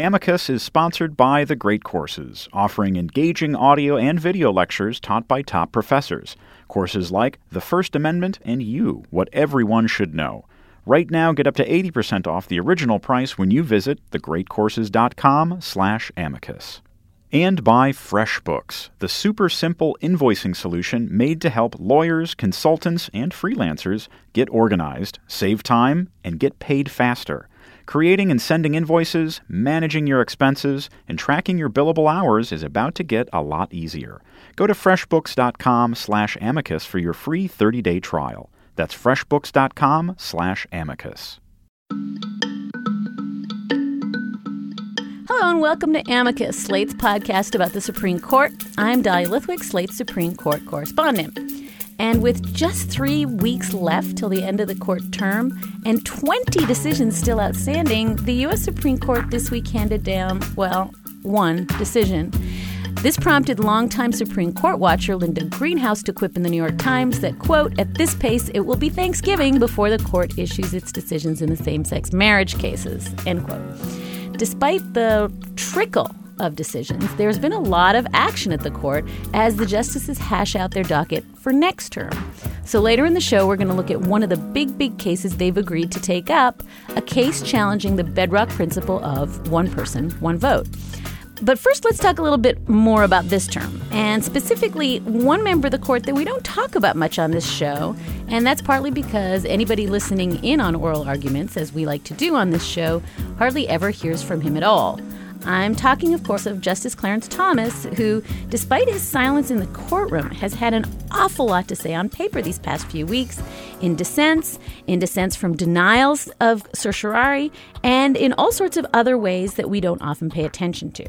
Amicus is sponsored by The Great Courses, offering engaging audio and video lectures taught by top professors. Courses like The First Amendment and You, What Everyone Should Know. Right now, get up to 80% off the original price when you visit thegreatcourses.com slash amicus. And by FreshBooks, the super simple invoicing solution made to help lawyers, consultants, and freelancers get organized, save time, and get paid faster. Creating and sending invoices, managing your expenses, and tracking your billable hours is about to get a lot easier. Go to freshbooks.com/amicus for your free 30-day trial. That's freshbooks.com/amicus. Hello and welcome to Amicus, Slate's podcast about the Supreme Court. I'm Dahlia Lithwick, Slate's Supreme Court correspondent. And with just three weeks left till the end of the court term and 20 decisions still outstanding, the U.S. Supreme Court this week handed down, well, one decision. This prompted longtime Supreme Court watcher Linda Greenhouse to quip in the New York Times that, quote, at this pace, it will be Thanksgiving before the court issues its decisions in the same sex marriage cases, end quote. Despite the trickle of decisions, there's been a lot of action at the court as the justices hash out their docket for next term. So later in the show, we're going to look at one of the big, big cases they've agreed to take up a case challenging the bedrock principle of one person, one vote. But first, let's talk a little bit more about this term, and specifically one member of the court that we don't talk about much on this show. And that's partly because anybody listening in on oral arguments, as we like to do on this show, hardly ever hears from him at all. I'm talking, of course, of Justice Clarence Thomas, who, despite his silence in the courtroom, has had an awful lot to say on paper these past few weeks in dissents, in dissents from denials of certiorari, and in all sorts of other ways that we don't often pay attention to.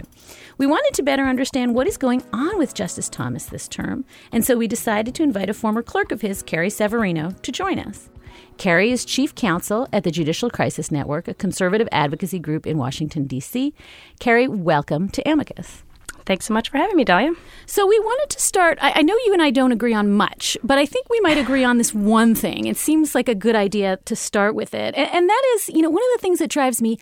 We wanted to better understand what is going on with Justice Thomas this term, and so we decided to invite a former clerk of his, Carrie Severino, to join us. Carrie is chief counsel at the Judicial Crisis Network, a conservative advocacy group in Washington, D.C. Carrie, welcome to Amicus. Thanks so much for having me, Dahlia. So, we wanted to start. I, I, know you and I don't agree on much, but I think we might agree on this one thing. It seems like a good idea to start with it. And, and that is, you know, one of the things that drives me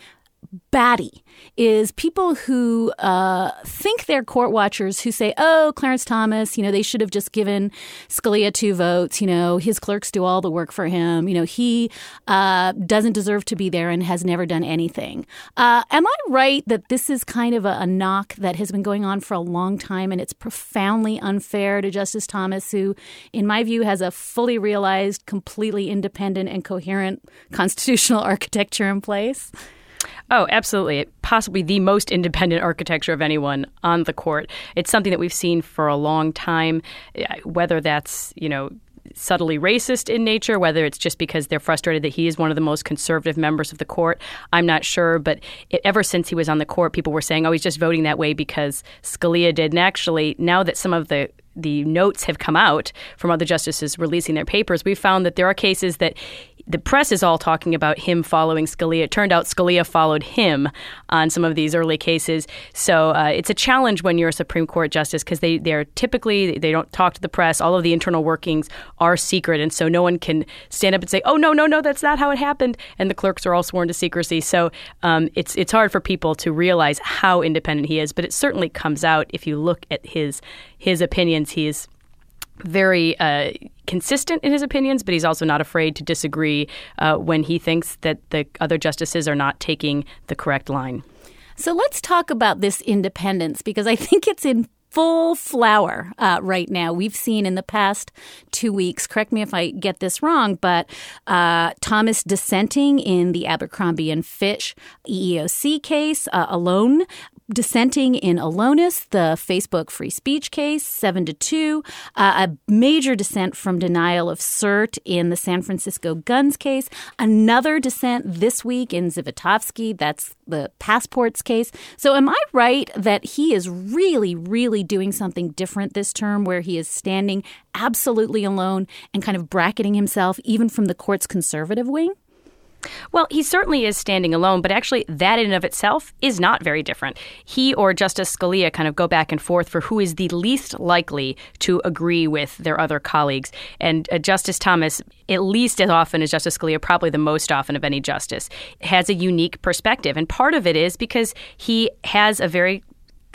batty is people who uh, think they're court watchers who say, oh, Clarence Thomas, you know, they should have just given Scalia two votes. You know, his clerks do all the work for him. You know, he uh, doesn't deserve to be there and has never done anything. Uh, am I right that this is kind of a, a knock that has been going on for a long time and it's profoundly unfair to Justice Thomas, who, in my view, has a fully realized, completely independent, and coherent constitutional architecture in place? Oh, absolutely. Possibly the most independent architecture of anyone on the court. It's something that we've seen for a long time, eh, whether that's, you know, subtly racist in nature, whether it's just because they're frustrated that he is one of the most conservative members of the court. I'm not sure, but it, ever since he was on the court, people were saying, oh, he's just voting that way because Scalia did. And actually, now that some of the the notes have come out from other justices releasing their papers, we found that there are cases that the press is all talking about him following Scalia. It turned out Scalia followed him on some of these early cases. So uh, it's a challenge when you're a Supreme Court justice because they they're typically they don't talk to the press. All of the internal workings are secret, and so no one can stand up and say, "Oh no, no, no, that's not how it happened." And the clerks are all sworn to secrecy. So um, it's it's hard for people to realize how independent he is. But it certainly comes out if you look at his his opinions. He is very uh, consistent in his opinions, but he's also not afraid to disagree uh, when he thinks that the other justices are not taking the correct line. So let's talk about this independence because I think it's in full flower uh, right now. We've seen in the past two weeks, correct me if I get this wrong, but uh, Thomas dissenting in the Abercrombie and Fitch EEOC case uh, alone dissenting in Elonis, the Facebook free speech case, seven to two. Uh, a major dissent from denial of cert in the San Francisco guns case. Another dissent this week in Zivotofsky. That's the passports case. So, am I right that he is really, really doing something different this term, where he is standing absolutely alone and kind of bracketing himself even from the court's conservative wing? Well, he certainly is standing alone, but actually, that in and of itself is not very different. He or Justice Scalia kind of go back and forth for who is the least likely to agree with their other colleagues. And uh, Justice Thomas, at least as often as Justice Scalia, probably the most often of any justice, has a unique perspective. And part of it is because he has a very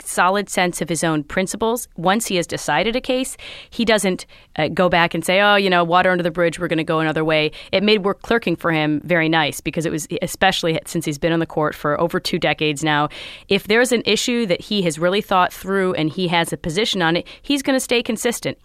solid sense of his own principles. Once he has decided a case, he doesn't uh, go back and say, "Oh, you know, water under the bridge. We're going to go another way." It made work clerking for him very nice because it was, especially since he's been on the court for over two decades now. If there's an issue that he has really thought through and he has a position on it, he's going to stay consistent.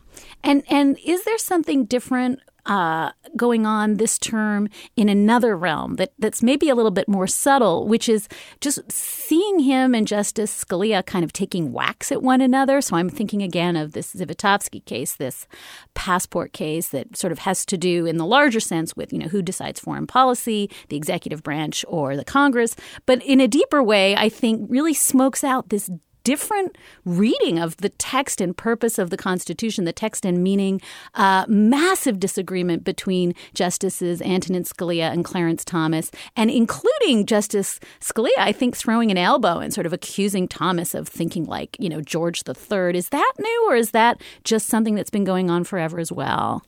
And and is there something different uh, going on this term in another realm that, that's maybe a little bit more subtle, which is just seeing him and Justice Scalia kind of taking whacks at one another. So I'm thinking again of this Zivotofsky case, this passport case that sort of has to do in the larger sense with, you know, who decides foreign policy, the executive branch or the Congress. But in a deeper way, I think really smokes out this different reading of the text and purpose of the Constitution, the text and meaning. Uh, massive disagreement between Justices Antonin Scalia and Clarence Thomas, and including Justice Scalia, I think, throwing an elbow and sort of accusing Thomas of thinking like, you know, George III. Is that new, or is that just something that's been going on forever as well?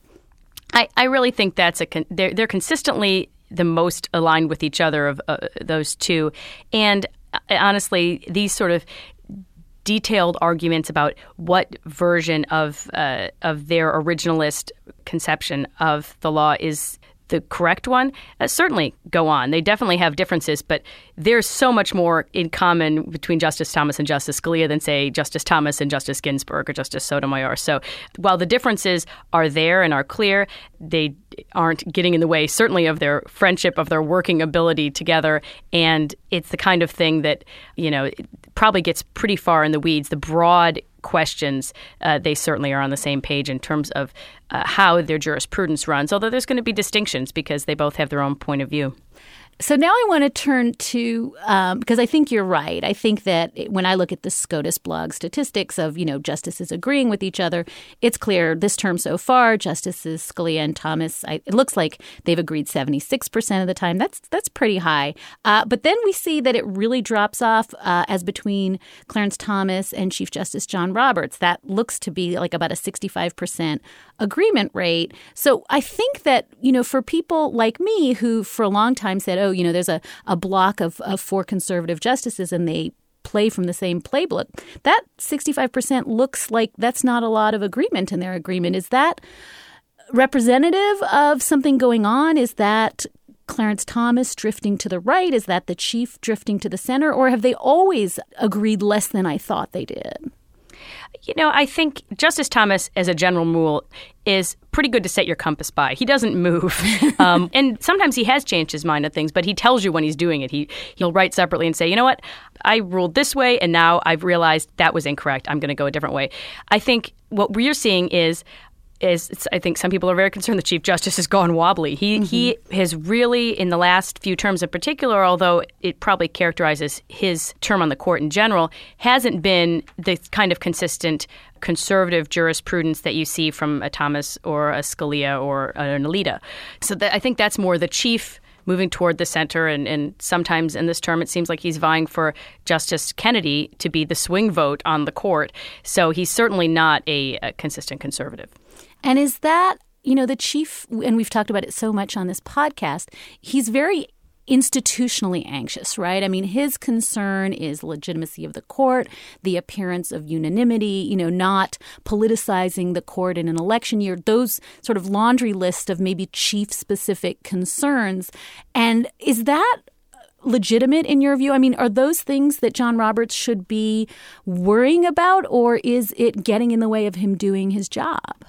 I, I really think that's a con- they're, they're consistently the most aligned with each other of uh, those two, and uh, honestly, these sort of detailed arguments about what version of uh, of their originalist conception of the law is the correct one, uh, certainly go on. They definitely have differences, but there's so much more in common between Justice Thomas and Justice Scalia than, say, Justice Thomas and Justice Ginsburg or Justice Sotomayor. So while the differences are there and are clear, they aren't getting in the way, certainly, of their friendship, of their working ability together. And it's the kind of thing that, you know, probably gets pretty far in the weeds. The broad questions, uh, they certainly are on the same page in terms of uh, how their jurisprudence runs, although there's going to be distinctions because they both have their own point of view. So now I want to turn to um, because I think you're right. I think that when I look at the SCOTUS blog statistics of you know justices agreeing with each other, it's clear this term so far, Justices Scalia and Thomas, I, it looks like they've agreed 76 percent of the time. That's that's pretty high. Uh, but then we see that it really drops off uh, as between Clarence Thomas and Chief Justice John Roberts. That looks to be like about a 65 percent agreement rate. So I think that you know for people like me who for a long time said oh, you know, there's a, a block of, of four conservative justices and they play from the same playbook. That 65% looks like that's not a lot of agreement in their agreement. Is that representative of something going on? Is that Clarence Thomas drifting to the right? Is that the chief drifting to the center? Or have they always agreed less than I thought they did? You know, I think Justice Thomas, as a general rule, is pretty good to set your compass by. He doesn't move, um, and sometimes he has changed his mind on things, but he tells you when he's doing it. He he'll write separately and say, you know what, I ruled this way, and now I've realized that was incorrect. I'm going to go a different way. I think what we're seeing is is I think some people are very concerned the Chief Justice has gone wobbly. He mm-hmm. he has really in the last few terms in particular, although it probably characterizes his term on the court in general, hasn't been the kind of consistent conservative jurisprudence that you see from a Thomas or a Scalia or an Alito. So that, I think that's more the chief moving toward the center. And, and, sometimes in this term, it seems like he's vying for Justice Kennedy to be the swing vote on the court. So he's certainly not a, a consistent conservative. And is that, you know, the chief, and we've talked about it so much on this podcast, he's very institutionally anxious, right? I mean, his concern is legitimacy of the court, the appearance of unanimity, you know, not politicizing the court in an election year, those sort of laundry list of maybe chief specific concerns. And is that legitimate in your view? I mean, are those things that John Roberts should be worrying about, or is it getting in the way of him doing his job?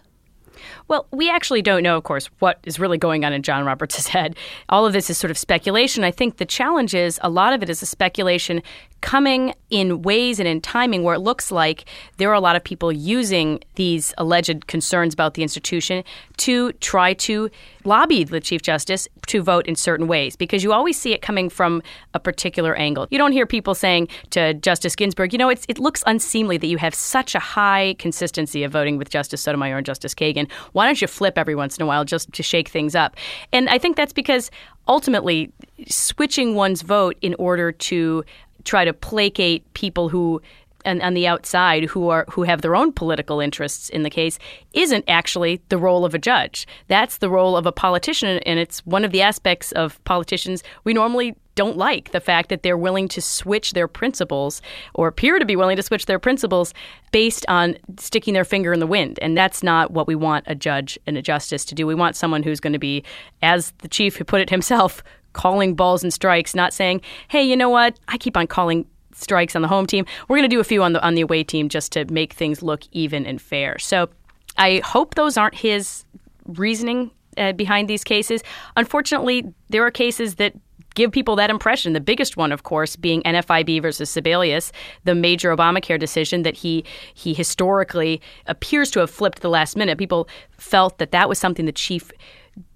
Well, we actually don't know, of course, what is really going on in John Roberts' head. All of this is sort of speculation. I think the challenge is a lot of it is a speculation coming in ways and in timing where it looks like there are a lot of people using these alleged concerns about the institution to try to lobby the Chief Justice to vote in certain ways because you always see it coming from a particular angle. You don't hear people saying to Justice Ginsburg, you know, it looks unseemly that you have such a high consistency of voting with Justice Sotomayor and Justice Kagan. Why don't you flip every once in a while just to shake things up? And I think that's because ultimately switching one's vote in order to try to placate people who and on the outside who are who have their own political interests in the case isn't actually the role of a judge. That's the role of a politician, and it's one of the aspects of politicians we normally don't like the fact that they're willing to switch their principles or appear to be willing to switch their principles based on sticking their finger in the wind. And that's not what we want a judge and a justice to do. We want someone who's going to be, as the chief who put it himself, calling balls and strikes, not saying, hey, you know what? I keep on calling strikes on the home team. We're going to do a few on the on the away team just to make things look even and fair. So I hope those aren't his reasoning uh, behind these cases. Unfortunately, there are cases that give people that impression. The biggest one, of course, being NFIB versus Sebelius, the major Obamacare decision that he he historically appears to have flipped the last minute. People felt that that was something the chief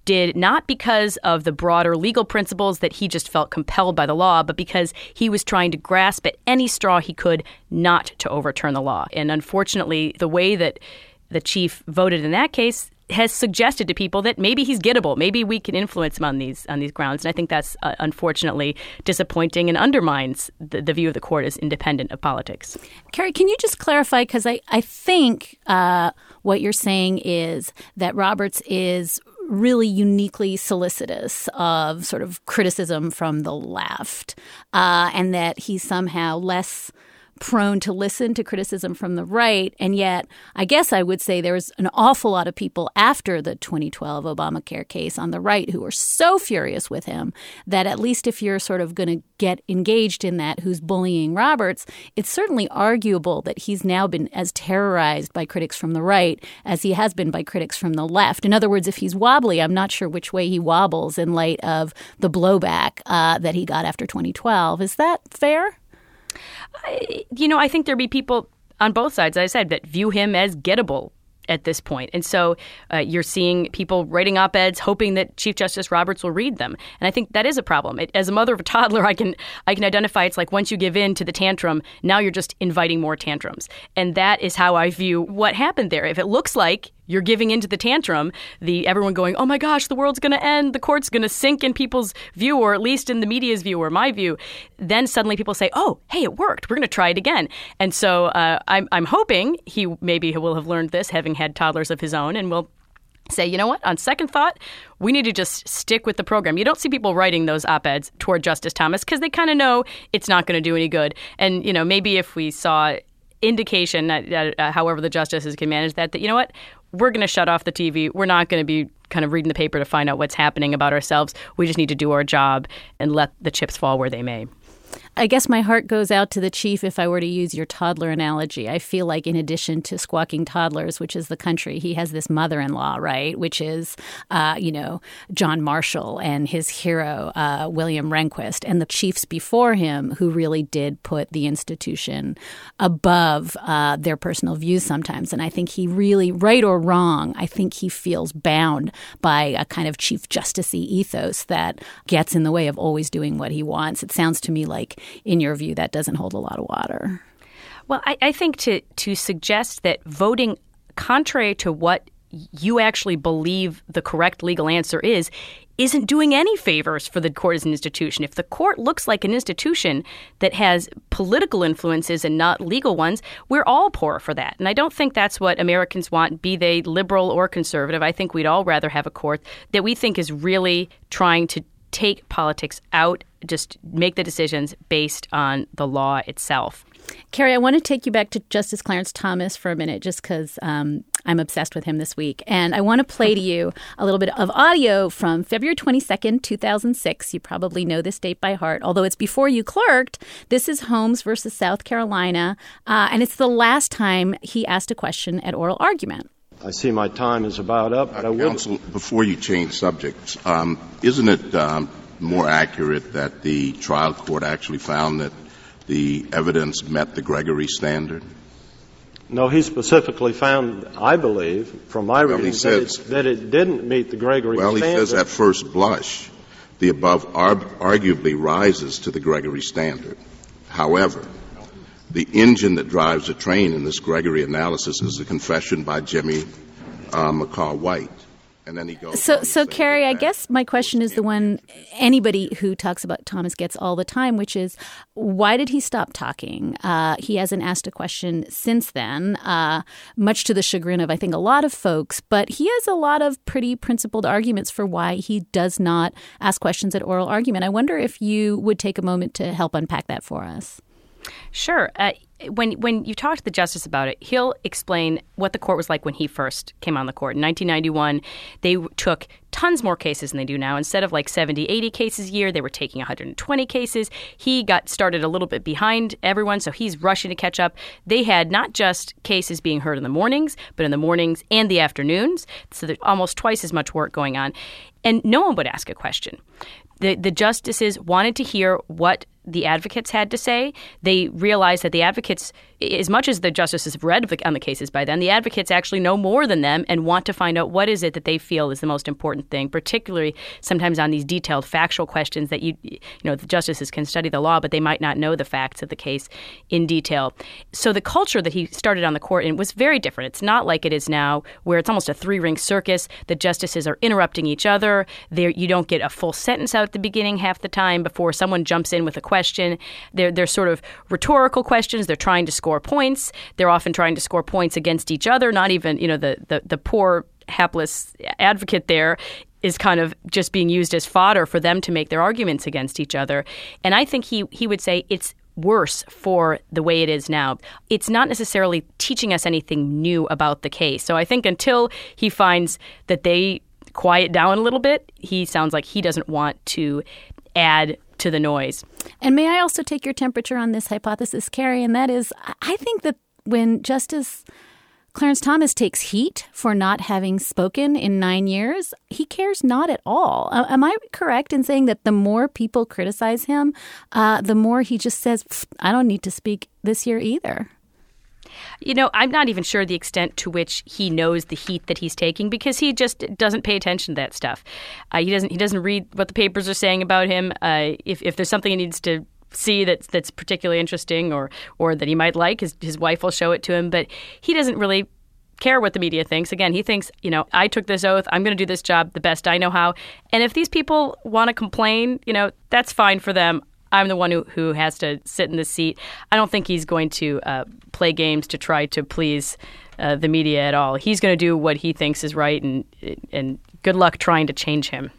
did not because of the broader legal principles that he just felt compelled by the law, but because he was trying to grasp at any straw he could not to overturn the law. And unfortunately, the way that the chief voted in that case has suggested to people that maybe he's gettable, maybe we can influence him on these on these grounds, and I think that's uh, unfortunately disappointing and undermines the, the, view of the court as independent of politics. Carrie, can you just clarify? Because I I think uh, what you're saying is that Roberts is really uniquely solicitous of sort of criticism from the left, uh, and that he's somehow less prone to listen to criticism from the right. And yet, I guess I would say there was an awful lot of people after the 2012 Obamacare case on the right who were so furious with him that at least if you're sort of going to get engaged in that, who's bullying Roberts, it's certainly arguable that he's now been as terrorized by critics from the right as he has been by critics from the left. In other words, if he's wobbly, I'm not sure which way he wobbles in light of the blowback uh, that he got after 2012. Is that fair? I, you know, I think there'd be people on both sides, as I said, that view him as gettable at this point. And so uh, you're seeing people writing op eds hoping that Chief Justice Roberts will read them. And I think that is a problem. It, as a mother of a toddler, I can I can identify it's like once you give in to the tantrum, now you're just inviting more tantrums. And that is how I view what happened there. If it looks like you're giving into the tantrum, the everyone going, "Oh my gosh, the world's going to end, the court's going to sink in people's view or at least in the media's view or my view." Then suddenly people say, "Oh, hey, it worked. We're going to try it again." And so uh, I'm I'm hoping he maybe will have learned this having had toddlers of his own and will say, you know what, on second thought, we need to just stick with the program. You don't see people writing those op eds toward Justice Thomas because they kind of know it's not going to do any good. And, you know, maybe if we saw indication that, uh, however the justices can manage that, that, you know what, we're going to shut off the TV. We're not going to be kind of reading the paper to find out what's happening about ourselves. We just need to do our job and let the chips fall where they may. I guess my heart goes out to the chief if I were to use your toddler analogy. I feel like, in addition to squawking toddlers, which is the country, he has this mother in law, right? Which is, uh, you know, John Marshall and his hero, uh, William Rehnquist, and the chiefs before him who really did put the institution above uh, their personal views sometimes. And I think he really, right or wrong, I think he feels bound by a kind of chief justicey ethos that gets in the way of always doing what he wants. It sounds to me like in your view, that doesn't hold a lot of water. Well, I, I think to to suggest that voting contrary to what you actually believe the correct legal answer is isn't doing any favors for the court as an institution. If the court looks like an institution that has political influences and not legal ones, we're all poor for that. And I don't think that's what Americans want, be they liberal or conservative. I think we'd all rather have a court that we think is really trying to take politics out, just make the decisions based on the law itself. Carrie, I want to take you back to Justice Clarence Thomas for a minute, just because um, I'm obsessed with him this week. And I want to play to you a little bit of audio from February 22nd, 2006. You probably know this date by heart, although it's before you clerked. This is Holmes versus South Carolina, uh, and it's the last time he asked a question at oral argument. I see my time is about up. But I would... Counsel, before you change subjects, um, isn't it um, more accurate that the trial court actually found that the evidence met the Gregory standard? No, he specifically found, I believe, from my Well, reading, that, says- it, that it didn't meet the Gregory Standard. Well, he says at first blush, the above arg- arguably rises to the Gregory standard. However, the engine that drives the train in this Gregory analysis is the confession by Jimmy uh, McCaw White. And then he goes. So, so Carrie, I guess my question is the one anybody who talks about Thomas gets all the time, which is why did he stop talking? Uh, he hasn't asked a question since then, uh, much to the chagrin of I think a lot of folks. But he has a lot of pretty principled arguments for why he does not ask questions at oral argument. I wonder if you would take a moment to help unpack that for us. Sure. Uh, when when you talk to the justice about it, he'll explain what the court was like when he first came on the court. In 1991, they took tons more cases than they do now. Instead of like 70, 80 cases a year, they were taking 120 cases. He got started a little bit behind everyone, so he's rushing to catch up. They had not just cases being heard in the mornings, but in the mornings and the afternoons. So there's almost twice as much work going on. And no one would ask a question. The, the justices wanted to hear what the advocates had to say. They realized that the advocates, as much as the justices have read on the cases by then, the advocates actually know more than them and want to find out what is it that they feel is the most important thing, particularly sometimes on these detailed factual questions that you, you know, the justices can study the law, but they might not know the facts of the case in detail. So the culture that he started on the court in was very different. It's not like it is now, where it's almost a three-ring circus. The justices are interrupting each other. There, you don't get a full sentence out at the beginning half the time before someone jumps in with a question. They're, they're sort of rhetorical questions. They're trying to score points. They're often trying to score points against each other, not even, you know, the, the, the poor, hapless advocate there is kind of just being used as fodder for them to make their arguments against each other. And I think he, he would say it's worse for the way it is now. It's not necessarily teaching us anything new about the case. So I think until he finds that they quiet down a little bit, he sounds like he doesn't want to add to the noise. And may I also take your temperature on this hypothesis, Carrie? And that is, I think that when Justice Clarence Thomas takes heat for not having spoken in nine years, he cares not at all. Am I correct in saying that the more people criticize him, uh, the more he just says, I don't need to speak this year either? You know, I'm not even sure the extent to which he knows the heat that he's taking because he just doesn't pay attention to that stuff. Uh, he doesn't. He doesn't read what the papers are saying about him. Uh, if if there's something he needs to see that's that's particularly interesting or or that he might like, his his wife will show it to him. But he doesn't really care what the media thinks. Again, he thinks, you know, I took this oath. I'm going to do this job the best I know how. And if these people want to complain, you know, that's fine for them. I'm the one who, who has to sit in the seat. I don't think he's going to uh, play games to try to please uh, the media at all. He's going to do what he thinks is right, and and good luck trying to change him.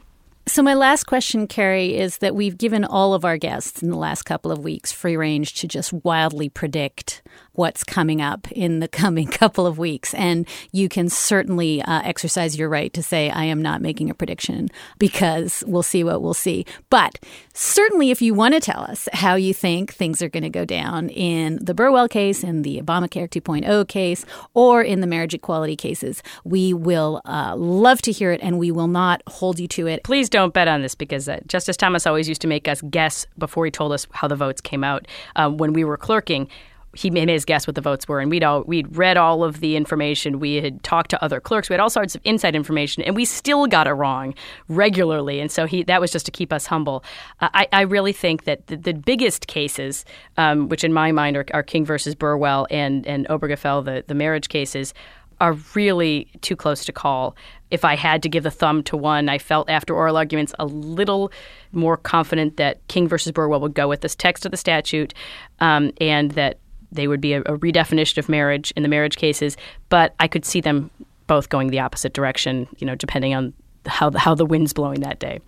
So, my last question, Carrie, is that we've given all of our guests in the last couple of weeks free range to just wildly predict what's coming up in the coming couple of weeks. And you can certainly uh, exercise your right to say, I am not making a prediction because we'll see what we'll see. But certainly, if you want to tell us how you think things are going to go down in the Burwell case, in the Obamacare 2.0 case, or in the marriage equality cases, we will uh, love to hear it and we will not hold you to it. Please don't bet on this because uh, Justice Thomas always used to make us guess before he told us how the votes came out um, when we were clerking he made his guess what the votes were, and we'd all we'd read all of the information. We had talked to other clerks. We had all sorts of inside information, and we still got it wrong regularly. And so he that was just to keep us humble. Uh, I, I really think that the, the biggest cases, um, which in my mind are, are King versus Burwell and and Obergefell, the the marriage cases, are really too close to call. If I had to give the thumb to one, I felt after oral arguments a little more confident that King versus Burwell would go with this text of the statute, um, and that they would be a, a redefinition of marriage in the marriage cases. But I could see them both going the opposite direction, you know, depending on how how the wind's blowing that day.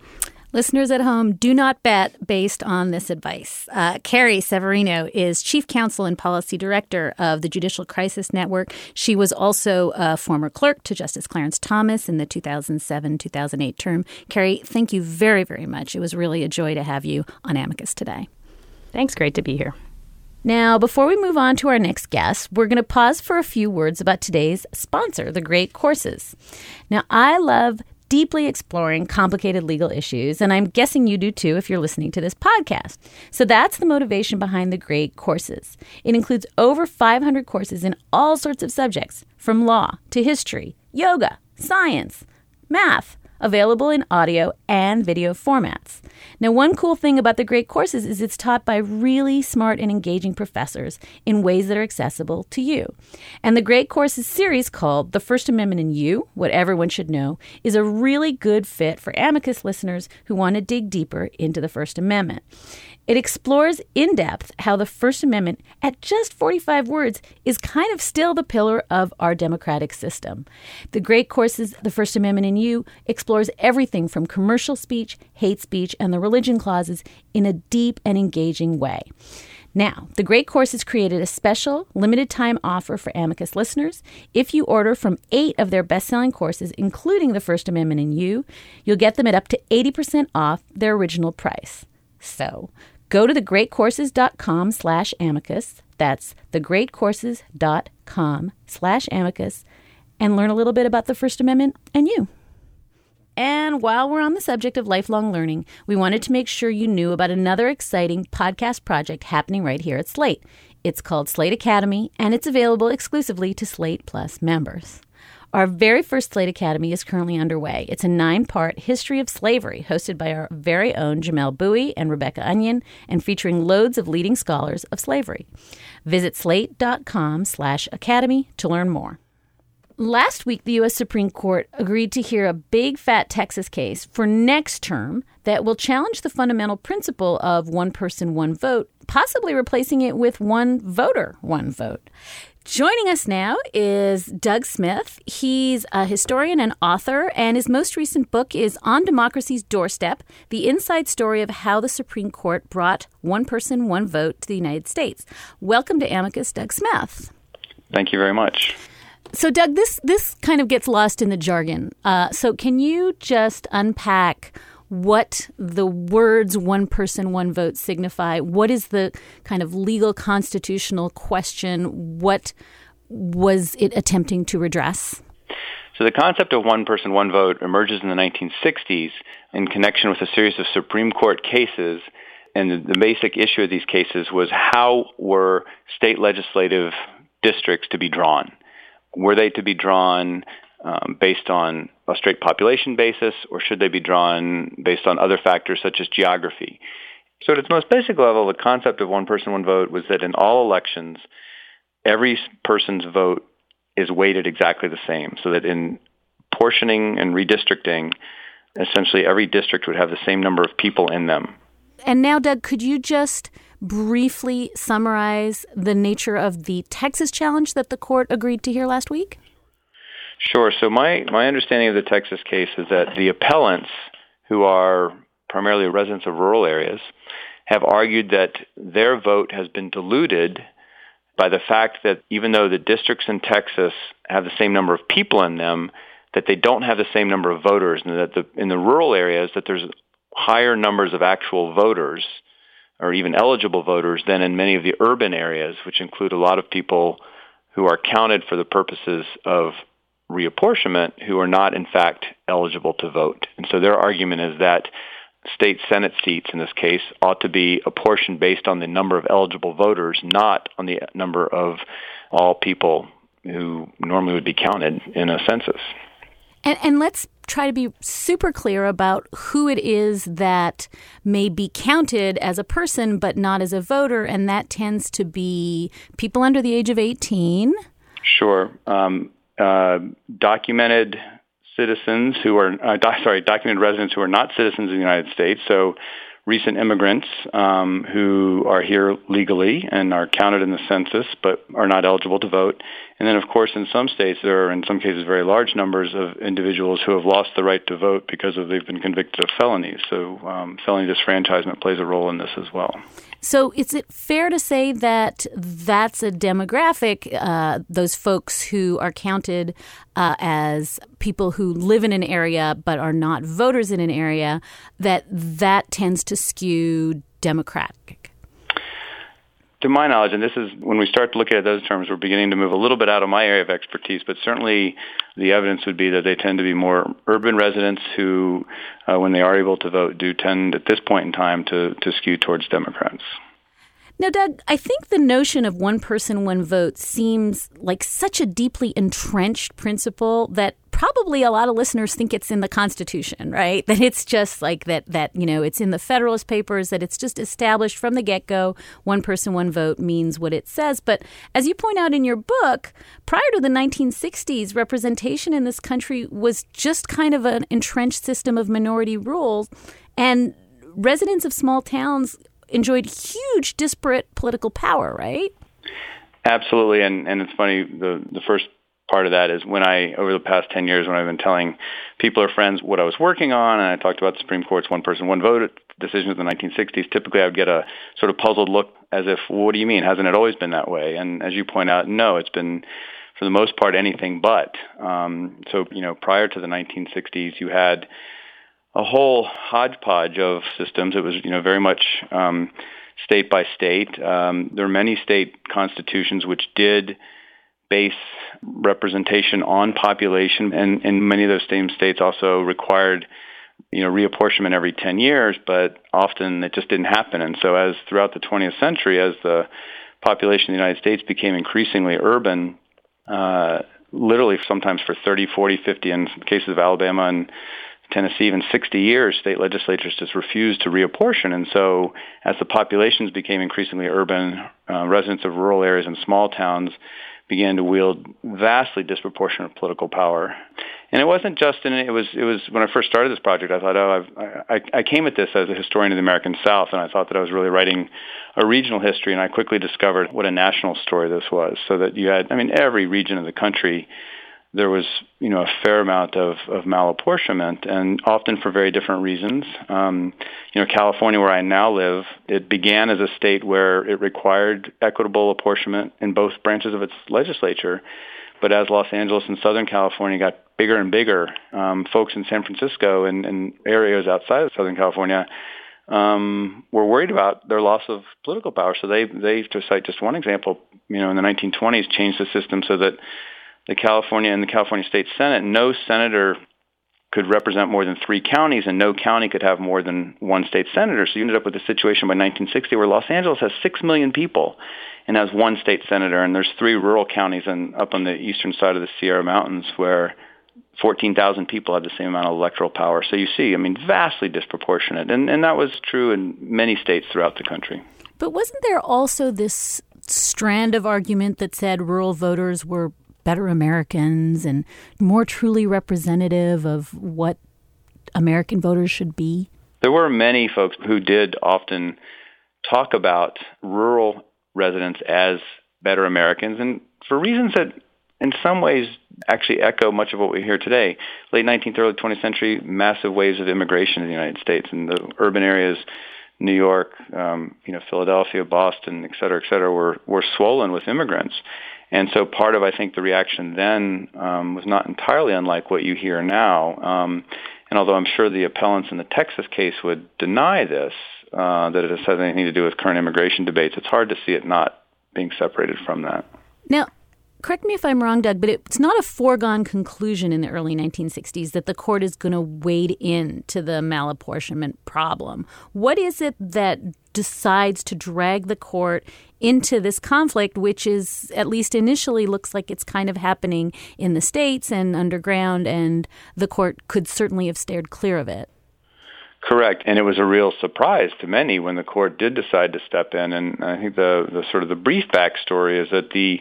Listeners at home, do not bet based on this advice. Uh, Carrie Severino is Chief Counsel and Policy Director of the Judicial Crisis Network. She was also a former clerk to Justice Clarence Thomas in the 2007 2008 term. Carrie, thank you very, very much. It was really a joy to have you on Amicus today. Thanks. Great to be here. Now, before we move on to our next guest, we're going to pause for a few words about today's sponsor, The Great Courses. Now, I love deeply exploring complicated legal issues, and I'm guessing you do too if you're listening to this podcast. So that's the motivation behind the Great Courses. It includes over 500 courses in all sorts of subjects, from law to history, yoga, science, math, available in audio and video formats. Now, one cool thing about the Great Courses is it's taught by really smart and engaging professors in ways that are accessible to you. And the Great Courses series called The First Amendment and You, What Everyone Should Know, is a really good fit for amicus listeners who want to dig deeper into the First Amendment. It explores in depth how the First Amendment, at just 45 words, is kind of still the pillar of our democratic system. The great courses, The First Amendment and You, explores everything from commercial speech, hate speech, and the religion clauses in a deep and engaging way. Now, the Great Course has created a special limited time offer for Amicus listeners. If you order from eight of their best selling courses, including the First Amendment and You, you'll get them at up to 80% off their original price. So go to thegreatcourses.com slash amicus. That's thegreatcourses.com slash amicus and learn a little bit about the First Amendment and you. And while we're on the subject of lifelong learning, we wanted to make sure you knew about another exciting podcast project happening right here at Slate. It's called Slate Academy, and it's available exclusively to Slate Plus members. Our very first Slate Academy is currently underway. It's a nine part history of slavery hosted by our very own Jamelle Bouie and Rebecca Onion and featuring loads of leading scholars of slavery. Visit slate.com slash academy to learn more. Last week, the U.S. Supreme Court agreed to hear a big fat Texas case for next term that will challenge the fundamental principle of one person, one vote, possibly replacing it with one voter, one vote. Joining us now is Doug Smith. He's a historian and author, and his most recent book is On Democracy's Doorstep The Inside Story of How the Supreme Court Brought One Person, One Vote to the United States. Welcome to Amicus, Doug Smith. Thank you very much. So, Doug, this this kind of gets lost in the jargon. Uh, so, can you just unpack what the words "one person, one vote" signify? What is the kind of legal constitutional question? What was it attempting to redress? So, the concept of one person, one vote emerges in the 1960s in connection with a series of Supreme Court cases. And the basic issue of these cases was how were state legislative districts to be drawn? were they to be drawn um, based on a straight population basis, or should they be drawn based on other factors such as geography? So at its most basic level, the concept of one person, one vote was that in all elections, every person's vote is weighted exactly the same, so that in portioning and redistricting, essentially every district would have the same number of people in them. And now, Doug, could you just briefly summarize the nature of the Texas challenge that the court agreed to hear last week? Sure. So my, my understanding of the Texas case is that the appellants, who are primarily residents of rural areas, have argued that their vote has been diluted by the fact that even though the districts in Texas have the same number of people in them, that they don't have the same number of voters, and that the, in the rural areas that there's higher numbers of actual voters or even eligible voters than in many of the urban areas, which include a lot of people who are counted for the purposes of reapportionment who are not in fact eligible to vote. And so their argument is that state Senate seats in this case ought to be apportioned based on the number of eligible voters, not on the number of all people who normally would be counted in a census. And, and let's try to be super clear about who it is that may be counted as a person but not as a voter, and that tends to be people under the age of 18. Sure. Um, uh, documented citizens who are, uh, sorry, documented residents who are not citizens of the United States. So recent immigrants um, who are here legally and are counted in the census but are not eligible to vote. And then, of course, in some states, there are in some cases very large numbers of individuals who have lost the right to vote because of they've been convicted of felonies. So um, felony disfranchisement plays a role in this as well. So, is it fair to say that that's a demographic, uh, those folks who are counted uh, as people who live in an area but are not voters in an area, that that tends to skew Democratic? To my knowledge, and this is when we start to look at those terms, we're beginning to move a little bit out of my area of expertise, but certainly the evidence would be that they tend to be more urban residents who, uh, when they are able to vote, do tend at this point in time to, to skew towards Democrats. Now, Doug, I think the notion of one person, one vote seems like such a deeply entrenched principle that probably a lot of listeners think it's in the Constitution, right? That it's just like that, that, you know, it's in the Federalist Papers, that it's just established from the get go one person, one vote means what it says. But as you point out in your book, prior to the 1960s, representation in this country was just kind of an entrenched system of minority rules. And residents of small towns enjoyed huge disparate political power, right? Absolutely, and and it's funny. The the first part of that is when I over the past ten years when I've been telling people or friends what I was working on, and I talked about the Supreme Court's one person one vote decisions in the 1960s. Typically, I would get a sort of puzzled look as if, well, "What do you mean? Hasn't it always been that way?" And as you point out, no, it's been for the most part anything but. Um, so you know, prior to the 1960s, you had a whole hodgepodge of systems. It was, you know, very much um, state by state. Um, there are many state constitutions which did base representation on population, and, and many of those same states also required, you know, reapportionment every 10 years, but often it just didn't happen. And so as throughout the 20th century, as the population of the United States became increasingly urban, uh, literally sometimes for 30, 40, 50, in cases of Alabama and Tennessee, even 60 years, state legislatures just refused to reapportion. And so as the populations became increasingly urban, uh, residents of rural areas and small towns began to wield vastly disproportionate political power. And it wasn't just in it was it was when I first started this project I thought oh I've, I I came at this as a historian of the American South and I thought that I was really writing a regional history and I quickly discovered what a national story this was so that you had I mean every region of the country there was, you know, a fair amount of, of malapportionment, and often for very different reasons. Um, you know, California, where I now live, it began as a state where it required equitable apportionment in both branches of its legislature. But as Los Angeles and Southern California got bigger and bigger, um, folks in San Francisco and, and areas outside of Southern California um, were worried about their loss of political power. So they, they, to cite just one example, you know, in the 1920s, changed the system so that the California and the California State Senate, no senator could represent more than three counties, and no county could have more than one state senator. So you ended up with a situation by 1960 where Los Angeles has six million people and has one state senator, and there's three rural counties and up on the eastern side of the Sierra Mountains where 14,000 people have the same amount of electoral power. So you see, I mean, vastly disproportionate, and and that was true in many states throughout the country. But wasn't there also this strand of argument that said rural voters were better Americans and more truly representative of what American voters should be? There were many folks who did often talk about rural residents as better Americans, and for reasons that in some ways actually echo much of what we hear today. Late 19th, early 20th century, massive waves of immigration in the United States, and the urban areas, New York, um, you know, Philadelphia, Boston, et cetera, et cetera, were, were swollen with immigrants. And so part of, I think, the reaction then um, was not entirely unlike what you hear now. Um, and although I'm sure the appellants in the Texas case would deny this, uh, that it has anything to do with current immigration debates, it's hard to see it not being separated from that. Now, correct me if I'm wrong, Doug, but it's not a foregone conclusion in the early 1960s that the court is going to wade in to the malapportionment problem. What is it that decides to drag the court into this conflict, which is, at least initially, looks like it's kind of happening in the states and underground, and the court could certainly have stared clear of it? Correct, and it was a real surprise to many when the court did decide to step in. And I think the, the sort of the brief backstory is that the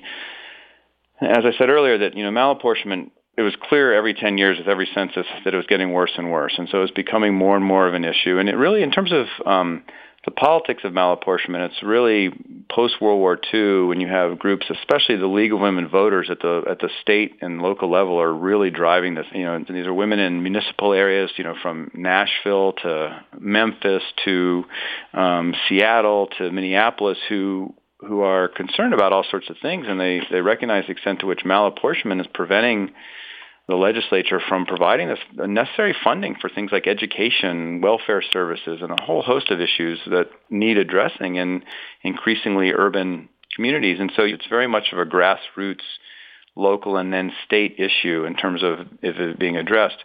as I said earlier, that you know malapportionment. It was clear every 10 years with every census that it was getting worse and worse, and so it was becoming more and more of an issue. And it really, in terms of um, the politics of malapportionment, it's really post World War II when you have groups, especially the League of Women Voters at the at the state and local level, are really driving this. You know, and these are women in municipal areas, you know, from Nashville to Memphis to um, Seattle to Minneapolis, who who are concerned about all sorts of things, and they they recognize the extent to which malapportionment is preventing the legislature from providing the necessary funding for things like education, welfare services, and a whole host of issues that need addressing in increasingly urban communities. And so it's very much of a grassroots, local, and then state issue in terms of if it being addressed.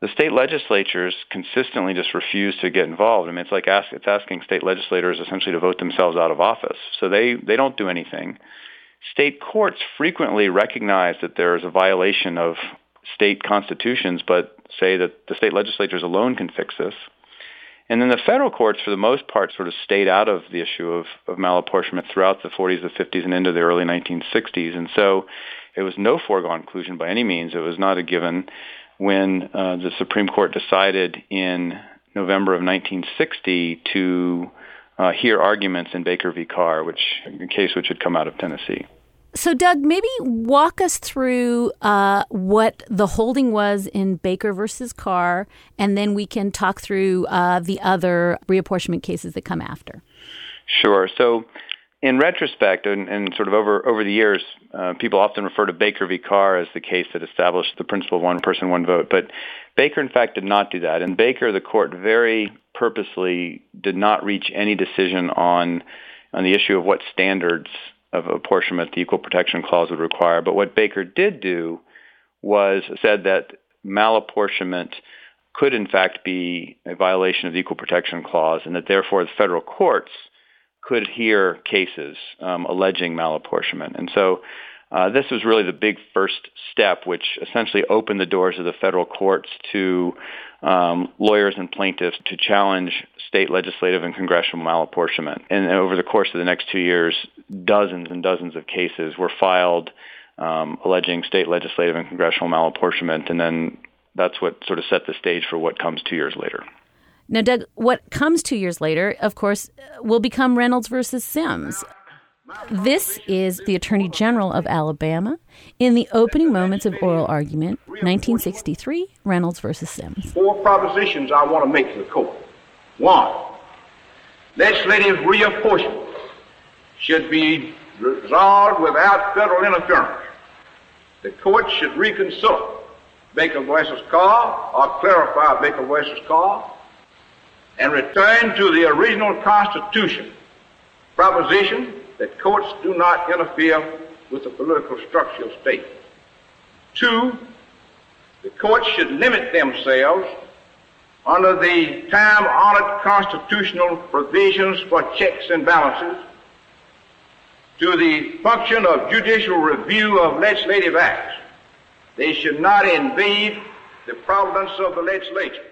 The state legislatures consistently just refuse to get involved. I mean, it's like ask, it's asking state legislators essentially to vote themselves out of office. So they, they don't do anything. State courts frequently recognize that there is a violation of state constitutions, but say that the state legislatures alone can fix this. And then the federal courts, for the most part, sort of stayed out of the issue of, of malapportionment throughout the 40s, the 50s, and into the early 1960s. And so it was no foregone conclusion by any means. It was not a given when uh, the Supreme Court decided in November of 1960 to uh, hear arguments in Baker v. Carr, which a case which had come out of Tennessee. So, Doug, maybe walk us through uh, what the holding was in Baker versus Carr, and then we can talk through uh, the other reapportionment cases that come after. Sure. So, in retrospect, and, and sort of over over the years, uh, people often refer to Baker v. Carr as the case that established the principle of one person, one vote. But Baker, in fact, did not do that. In Baker, the court very purposely did not reach any decision on on the issue of what standards of apportionment the Equal Protection Clause would require. But what Baker did do was said that malapportionment could in fact be a violation of the Equal Protection Clause and that therefore the federal courts could hear cases um, alleging malapportionment. And so uh, this was really the big first step, which essentially opened the doors of the federal courts to um, lawyers and plaintiffs to challenge state legislative and congressional malapportionment. And over the course of the next two years, dozens and dozens of cases were filed um, alleging state legislative and congressional malapportionment, and then that's what sort of set the stage for what comes two years later. Now, Doug, what comes two years later, of course, will become Reynolds versus Sims. This is the Attorney General of Alabama in the opening moments of oral argument, 1963, Reynolds versus Sims. Four propositions I want to make to the court. One, legislative reapportionment should be resolved without federal interference. The court should reconsider Baker versus Carr or clarify Baker versus Carr and return to the original Constitution proposition that courts do not interfere with the political structure of states. Two, the courts should limit themselves under the time-honored constitutional provisions for checks and balances to the function of judicial review of legislative acts. They should not invade the providence of the legislature.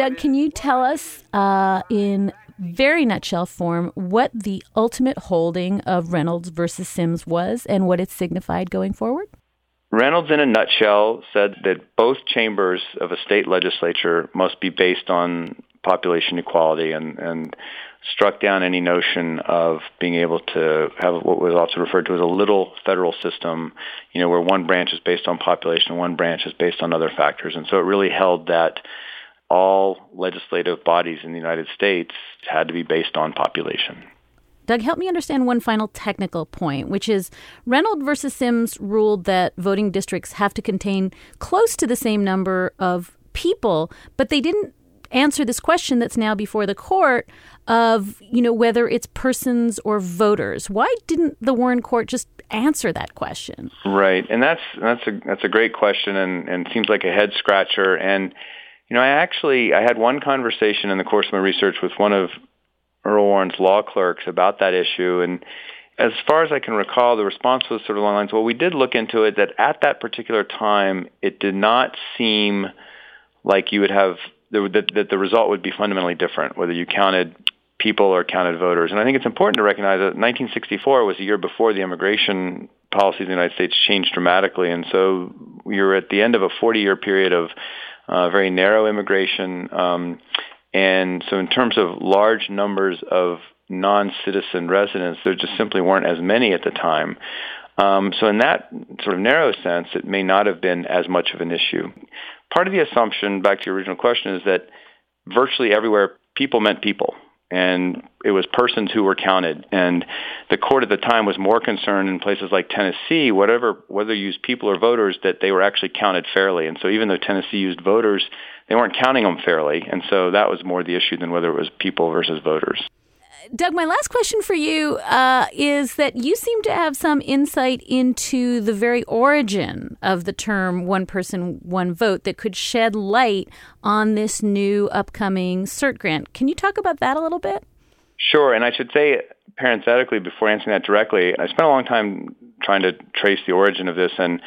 Doug, can you tell us uh, in very nutshell form what the ultimate holding of Reynolds versus Sims was and what it signified going forward? Reynolds, in a nutshell, said that both chambers of a state legislature must be based on population equality and, and struck down any notion of being able to have what was also referred to as a little federal system, you know, where one branch is based on population and one branch is based on other factors. And so it really held that all legislative bodies in the United States had to be based on population. Doug, help me understand one final technical point, which is Reynolds versus Sims ruled that voting districts have to contain close to the same number of people, but they didn't answer this question that's now before the court of, you know, whether it's persons or voters. Why didn't the Warren court just answer that question? Right. And that's that's a that's a great question and, and seems like a head scratcher and you know, I actually I had one conversation in the course of my research with one of Earl Warren's law clerks about that issue, and as far as I can recall, the response was sort of along the lines, well, we did look into it that at that particular time, it did not seem like you would have that, that the result would be fundamentally different, whether you counted people or counted voters. And I think it's important to recognize that 1964 was a year before the immigration policies in the United States changed dramatically, and so were at the end of a 40-year period of uh, very narrow immigration. Um, and so in terms of large numbers of non-citizen residents, there just simply weren't as many at the time. Um, so in that sort of narrow sense, it may not have been as much of an issue. Part of the assumption, back to your original question, is that virtually everywhere people meant people. And it was persons who were counted. And the court at the time was more concerned in places like Tennessee, whatever whether you used people or voters, that they were actually counted fairly. And so even though Tennessee used voters, they weren't counting them fairly. And so that was more the issue than whether it was people versus voters. Doug, my last question for you uh, is that you seem to have some insight into the very origin of the term one person, one vote that could shed light on this new upcoming CERT grant. Can you talk about that a little bit? Sure. And I should say, parenthetically, before answering that directly, I spent a long time trying to trace the origin of this. And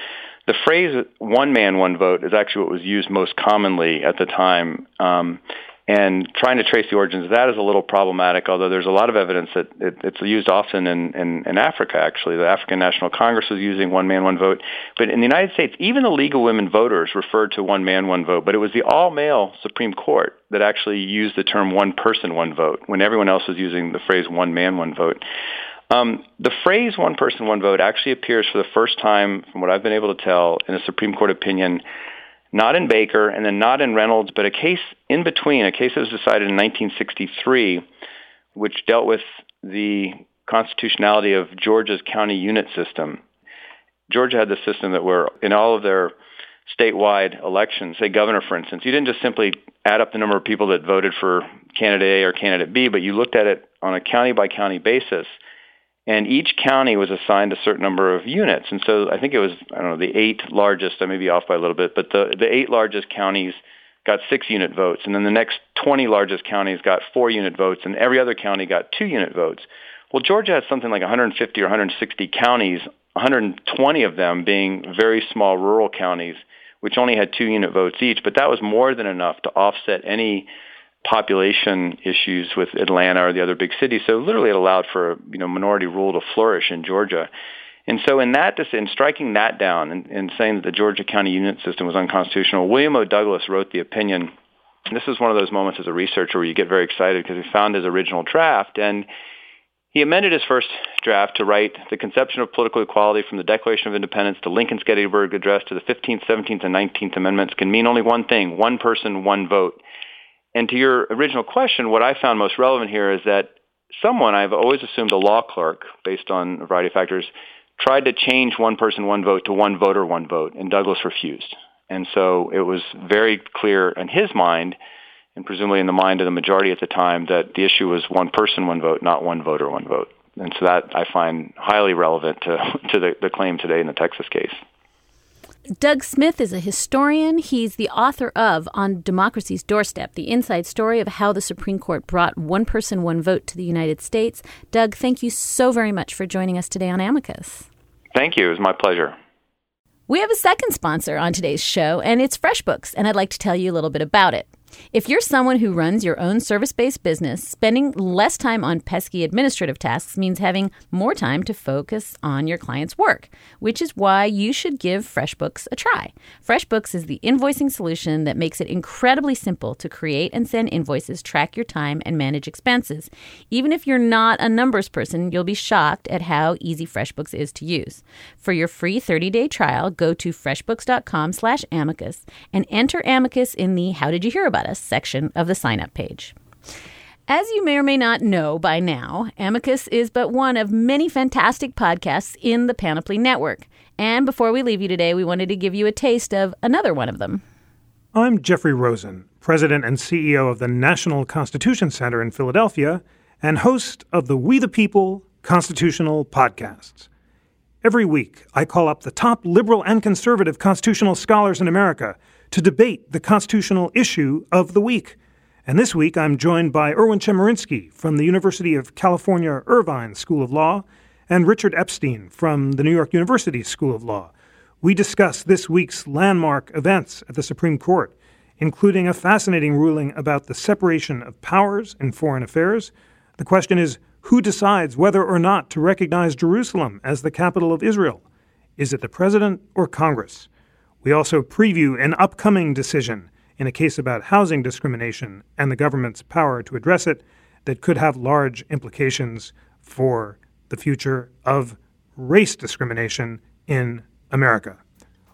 the phrase one man, one vote is actually what was used most commonly at the time. Um, and trying to trace the origins of that is a little problematic, although there's a lot of evidence that it, it's used often in, in, in Africa, actually. The African National Congress was using one man, one vote. But in the United States, even the League of Women Voters referred to one man, one vote. But it was the all-male Supreme Court that actually used the term one person, one vote, when everyone else was using the phrase one man, one vote. Um, the phrase one person, one vote actually appears for the first time, from what I've been able to tell, in a Supreme Court opinion not in Baker and then not in Reynolds, but a case in between, a case that was decided in 1963, which dealt with the constitutionality of Georgia's county unit system. Georgia had the system that were in all of their statewide elections, say governor, for instance, you didn't just simply add up the number of people that voted for candidate A or candidate B, but you looked at it on a county by county basis and each county was assigned a certain number of units. And so I think it was I don't know the eight largest. I may be off by a little bit, but the the eight largest counties got six unit votes, and then the next 20 largest counties got four unit votes, and every other county got two unit votes. Well, Georgia has something like 150 or 160 counties, 120 of them being very small rural counties, which only had two unit votes each. But that was more than enough to offset any population issues with Atlanta or the other big cities. So literally it allowed for you know minority rule to flourish in Georgia. And so in that, in striking that down and, and saying that the Georgia County unit system was unconstitutional, William O. Douglas wrote the opinion. This is one of those moments as a researcher where you get very excited because he found his original draft and he amended his first draft to write the conception of political equality from the Declaration of Independence to Lincoln's Gettysburg Address to the 15th, 17th, and 19th Amendments can mean only one thing, one person, one vote. And to your original question, what I found most relevant here is that someone, I've always assumed a law clerk, based on a variety of factors, tried to change one person, one vote to one voter, one vote, and Douglas refused. And so it was very clear in his mind, and presumably in the mind of the majority at the time, that the issue was one person, one vote, not one voter, one vote. And so that I find highly relevant to, to the, the claim today in the Texas case. Doug Smith is a historian. He's the author of On Democracy's Doorstep, the inside story of how the Supreme Court brought one person, one vote to the United States. Doug, thank you so very much for joining us today on Amicus. Thank you. It was my pleasure. We have a second sponsor on today's show, and it's FreshBooks, and I'd like to tell you a little bit about it. If you're someone who runs your own service based business, spending less time on pesky administrative tasks means having more time to focus on your client's work, which is why you should give FreshBooks a try. FreshBooks is the invoicing solution that makes it incredibly simple to create and send invoices, track your time, and manage expenses. Even if you're not a numbers person, you'll be shocked at how easy FreshBooks is to use. For your free 30-day trial, go to freshbooks.com slash amicus and enter Amicus in the How Did You Hear About Section of the sign up page. As you may or may not know by now, Amicus is but one of many fantastic podcasts in the Panoply Network. And before we leave you today, we wanted to give you a taste of another one of them. I'm Jeffrey Rosen, President and CEO of the National Constitution Center in Philadelphia and host of the We the People Constitutional Podcasts. Every week, I call up the top liberal and conservative constitutional scholars in America to debate the constitutional issue of the week. And this week, I'm joined by Erwin Chemerinsky from the University of California Irvine School of Law and Richard Epstein from the New York University School of Law. We discuss this week's landmark events at the Supreme Court, including a fascinating ruling about the separation of powers in foreign affairs. The question is who decides whether or not to recognize Jerusalem as the capital of Israel? Is it the president or Congress? We also preview an upcoming decision in a case about housing discrimination and the government's power to address it that could have large implications for the future of race discrimination in America.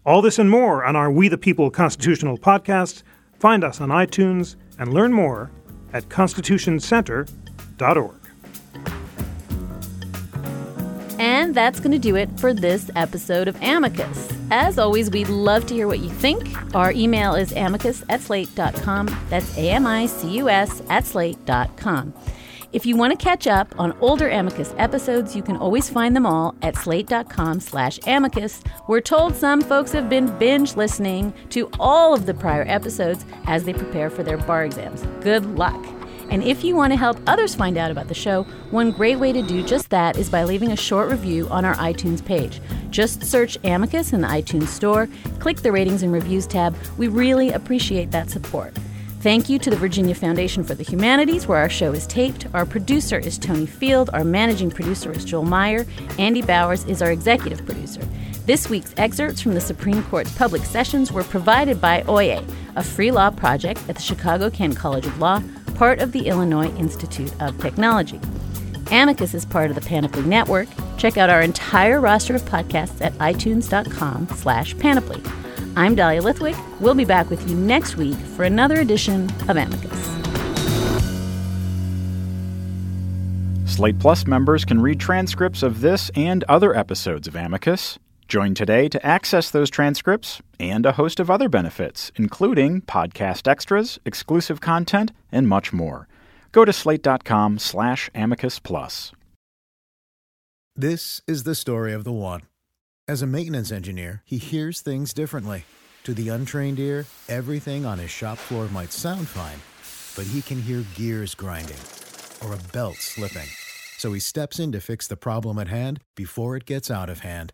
All this and more on our We the People constitutional podcast. Find us on iTunes and learn more at constitutioncenter.org. And that's going to do it for this episode of Amicus. As always, we'd love to hear what you think. Our email is amicus at slate.com. That's A M I C U S at slate.com. If you want to catch up on older Amicus episodes, you can always find them all at slate.com slash amicus. We're told some folks have been binge listening to all of the prior episodes as they prepare for their bar exams. Good luck. And if you want to help others find out about the show, one great way to do just that is by leaving a short review on our iTunes page. Just search Amicus in the iTunes Store, click the Ratings and Reviews tab. We really appreciate that support. Thank you to the Virginia Foundation for the Humanities, where our show is taped. Our producer is Tony Field. Our managing producer is Joel Meyer. Andy Bowers is our executive producer. This week's excerpts from the Supreme Court's public sessions were provided by Oyez, a free law project at the Chicago Kent College of Law, part of the Illinois Institute of Technology. Amicus is part of the Panoply Network. Check out our entire roster of podcasts at itunes.com slash panoply. I'm Dahlia Lithwick. We'll be back with you next week for another edition of Amicus. Slate Plus members can read transcripts of this and other episodes of Amicus. Join today to access those transcripts and a host of other benefits, including podcast extras, exclusive content, and much more. Go to slate.com slash amicus plus. This is the story of the one. As a maintenance engineer, he hears things differently. To the untrained ear, everything on his shop floor might sound fine, but he can hear gears grinding or a belt slipping. So he steps in to fix the problem at hand before it gets out of hand.